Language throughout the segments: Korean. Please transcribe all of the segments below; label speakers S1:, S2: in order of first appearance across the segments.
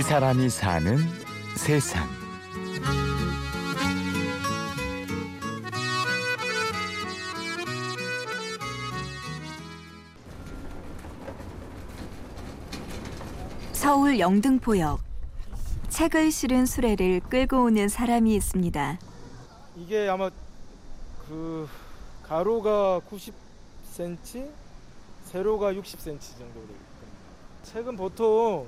S1: 이 사람이 사는 세상.
S2: 서울 영등포역. 책을 실은 수레를 끌고 오는 사람이 있습니다.
S3: 이게 아마 그 가로가 90cm, 세로가 60cm 정도 됩니다. 책은 보통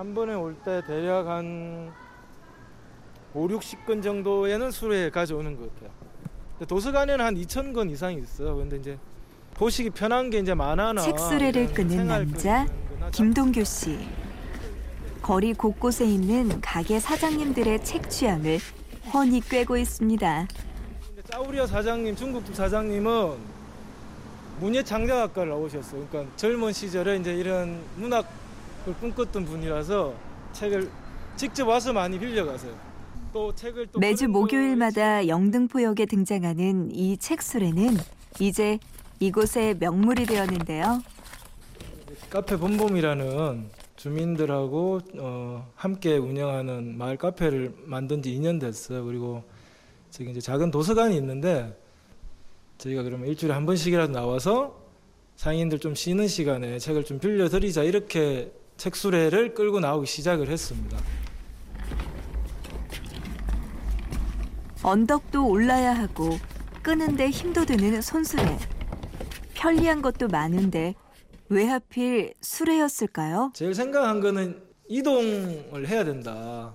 S3: 한 번에 올 때 대략 한 5, 60건 정도에는 수레 가져오는 것 같아요. 도서관에는 한 2,000건 이상이 있어요. 근데 이제 보시기 편한 게 이제 만화나
S2: 책 수레를 끄는
S3: 생활
S2: 남자 김동규 씨. 거리 곳곳에 있는 가게 사장님들의 책 취향을 훤히 꿰고 있습니다.
S3: 짜우리아 사장님, 중국집 사장님은 문예 창작학과를 나오셨어요. 그러니까 젊은 시절에 이제 이런 문학 을 꿈꿨던 분이라서 책을 직접 와서 많이 빌려가세요. 또 책을 또
S2: 매주 목요일마다 영등포역에 등장하는 이책 수레는 이제 이곳의 명물이 되었는데요.
S3: 카페 봄봄이라는 주민들하고 어, 함께 운영하는 마을 카페를 만든 지 2년 됐어요. 그리고 저기 이제 작은 도서관이 있는데 저희가 그러면 일주일에 한 번씩이라도 나와서 상인들 좀 쉬는 시간에 책을 좀 빌려드리자 이렇게 책 수레를 끌고 나오기 시작을 했습니다.
S2: 언덕도 올라야 하고 끄는데 힘도 드는 손수레. 편리한 것도 많은데 왜 하필 수레였을까요?
S3: 제일 생각한 거는 이동을 해야 된다.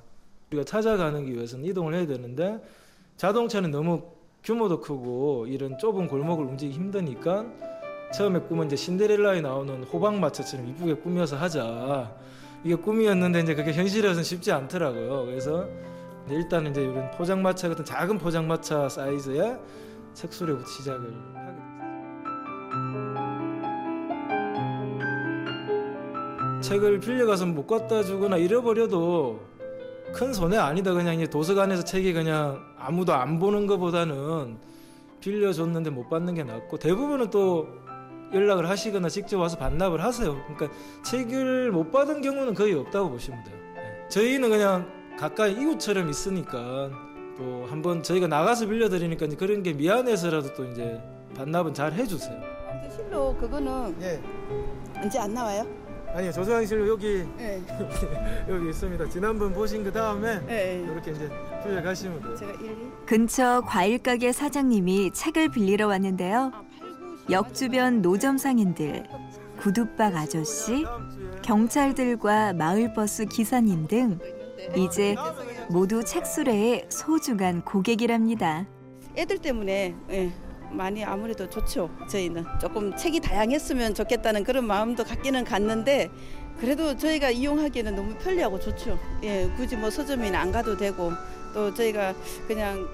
S3: 우리가 찾아가기 위해서는 이동을 해야 되는데 자동차는 너무 규모도 크고 이런 좁은 골목을 움직이기 힘드니까 처음에 꿈은 이제 신데렐라에 나오는 호박마차처럼 이쁘게 꾸며서 하자. 이게 꿈이었는데 이제 그게 현실에서는 쉽지 않더라고요. 그래서 이제 일단 이제 이런 포장마차 같은 작은 포장마차 사이즈의 색수레부터 시작을 하게 됐어요. 책을 빌려가서 못 갖다 주거나 잃어버려도 큰 손해 아니다. 그냥 이제 도서관에서 책이 그냥 아무도 안 보는 것보다는 빌려줬는데 못 받는 게 낫고 대부분은 또 연락을 하시거나 직접 와서 반납을 하세요. 그러니까 책을 못 받은 경우는 거의 없다고 보시면 돼요. 네. 저희는 그냥 가까이 이웃처럼 있으니까 또 한번 저희가 나가서 빌려드리니까 이제 그런 게 미안해서라도 또 이제 반납은 잘 해주세요.
S4: 실로 그거는
S3: 예.
S4: 이제 안 나와요?
S3: 아니요 조정실로 여기
S4: 네.
S3: 여기 있습니다. 지난번 보신 그 다음에
S4: 네.
S3: 이렇게 이제 빌려 가시면 돼요.
S4: 제가 1, 2.
S2: 근처 과일 가게 사장님이 책을 빌리러 왔는데요. 역 주변 노점 상인들, 구두박 아저씨, 경찰들과 마을버스 기사님 등 이제 모두 책 수레의 소중한 고객이랍니다.
S4: 애들 때문에 예, 많이 아무래도 좋죠. 저희는 조금 책이 다양했으면 좋겠다는 그런 마음도 갖기는 갔는데 그래도 저희가 이용하기에는 너무 편리하고 좋죠. 예, 굳이 뭐 서점이나 안 가도 되고 또 저희가 그냥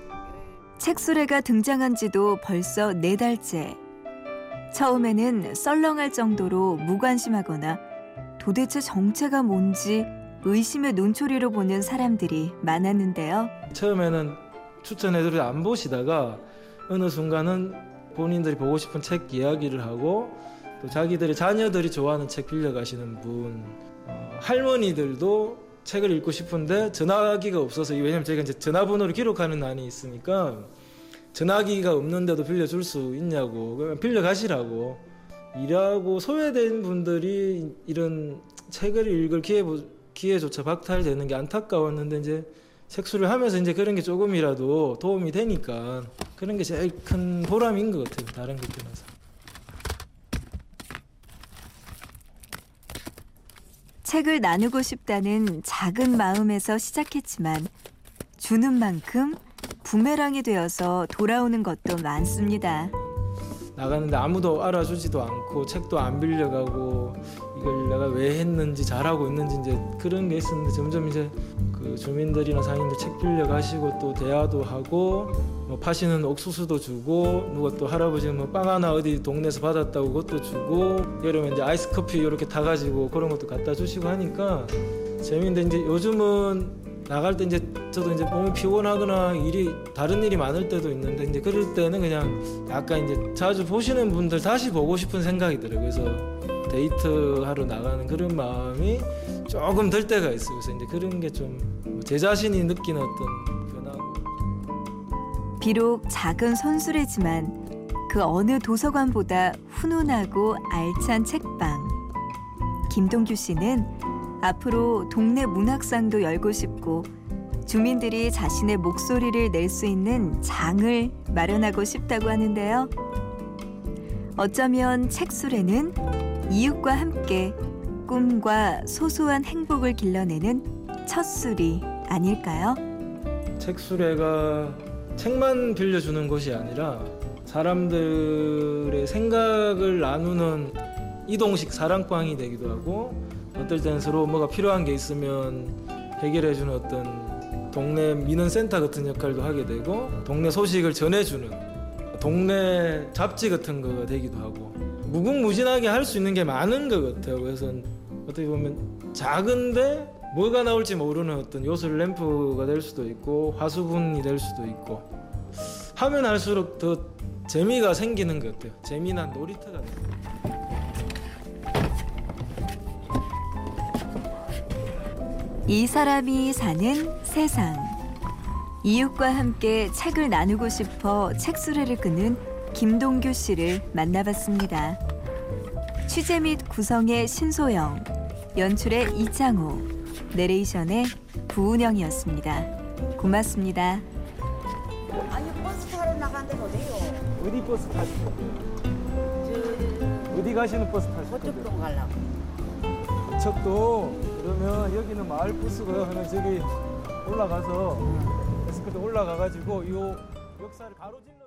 S2: 책 수레가 등장한 지도 벌써 네 달째. 처음에는 썰렁할 정도로 무관심하거나 도대체 정체가 뭔지 의심의 눈초리로 보는 사람들이 많았는데요.
S3: 처음에는 추천해드려도 안 보시다가 어느 순간은 본인들이 보고 싶은 책 이야기를 하고 또 자기들의 자녀들이 좋아하는 책 빌려 가시는 분 어, 할머니들도 책을 읽고 싶은데 전화기가 없어서 왜냐면 제가 이제 전화번호를 기록하는 난이 있으니까 전화기가 없는데도 빌려줄 수 있냐고 그러면 빌려 가시라고 일하고 소외된 분들이 이런 책을 읽을 기회 기회조차 박탈되는 게 안타까웠는데 이제 색수를 하면서 이제 그런 게 조금이라도 도움이 되니까 그런 게 제일 큰 보람인 것 같아요. 다른 것 떠나서.
S2: 책을 나누고 싶다는 작은 마음에서 시작했지만 주는 만큼 부메랑이 되어서 돌아오는 것도 많습니다.
S3: 나가는데 아무도 알아주지도 않고 책도 안 빌려가고 이걸 내가 왜 했는지 잘하고 있는지 이제 그런 게 있었는데 점점 이제 그 주민들이나 상인들 책 빌려가시고 또 대화도 하고 뭐 파시는 옥수수도 주고 누가 또 할아버지는 뭐 빵 하나 어디 동네에서 받았다고 그것도 주고 여름에 이제 아이스 커피 이렇게 타가지고 그런 것도 갖다 주시고 하니까 재밌는데 이제 요즘은 나갈 때 이제 저도 이제 몸이 피곤하거나 일이 다른 일이 많을 때도 있는데 이제 그럴 때는 그냥 약간 이제 자주 보시는 분들 다시 보고 싶은 생각이 들어요. 그래서 데이트 하러 나가는 그런 마음이 조금 들 때가 있어요. 그래서 이제 그런 게 좀 제 자신이 느끼는 어떤 변화.
S2: 비록 작은 손수레지만 그 어느 도서관보다 훈훈하고 알찬 책방. 김동규 씨는 앞으로 동네 문학상도 열고 싶고 주민들이 자신의 목소리를 낼 수 있는 장을 마련하고 싶다고 하는데요. 어쩌면 책수레는 이웃과 함께 꿈과 소소한 행복을 길러내는 첫 술이 아닐까요?
S3: 책 수레가 책만 빌려주는 곳이 아니라 사람들의 생각을 나누는 이동식 사랑방이 되기도 하고 어떨 때는 서로 뭐가 필요한 게 있으면 해결해주는 어떤 동네 민원센터 같은 역할도 하게 되고 동네 소식을 전해주는 동네 잡지 같은 거가 되기도 하고 무궁무진하게 할 수 있는 게 많은 것 같아요. 그래서 어떻게 보면 작은데 뭐가 나올지 모르는 어떤 요술 램프가 될 수도 있고 화수분이 될 수도 있고 하면 할수록 더 재미가 생기는 것 같아요. 재미난 놀이터가 돼요.
S2: 이 사람이 사는 세상. 이웃과 함께 책을 나누고 싶어 책수레를 끄는 김동규 씨를 만나봤습니다. 취재 및 구성의 신소영, 연출의 이창호, 내레이션의 부은영이었습니다. 고맙습니다.
S5: 아니 버스 타러 나간데 어디요?
S3: 어디 버스 타시는 어디 가시는 버스 타시는
S5: 저쪽으로 가려고.
S3: 척도 그러면 여기는 마을 버스고요. 하나 저기 올라가서 에스컬레이터 올라가가지고 이 역사를 가로짓는.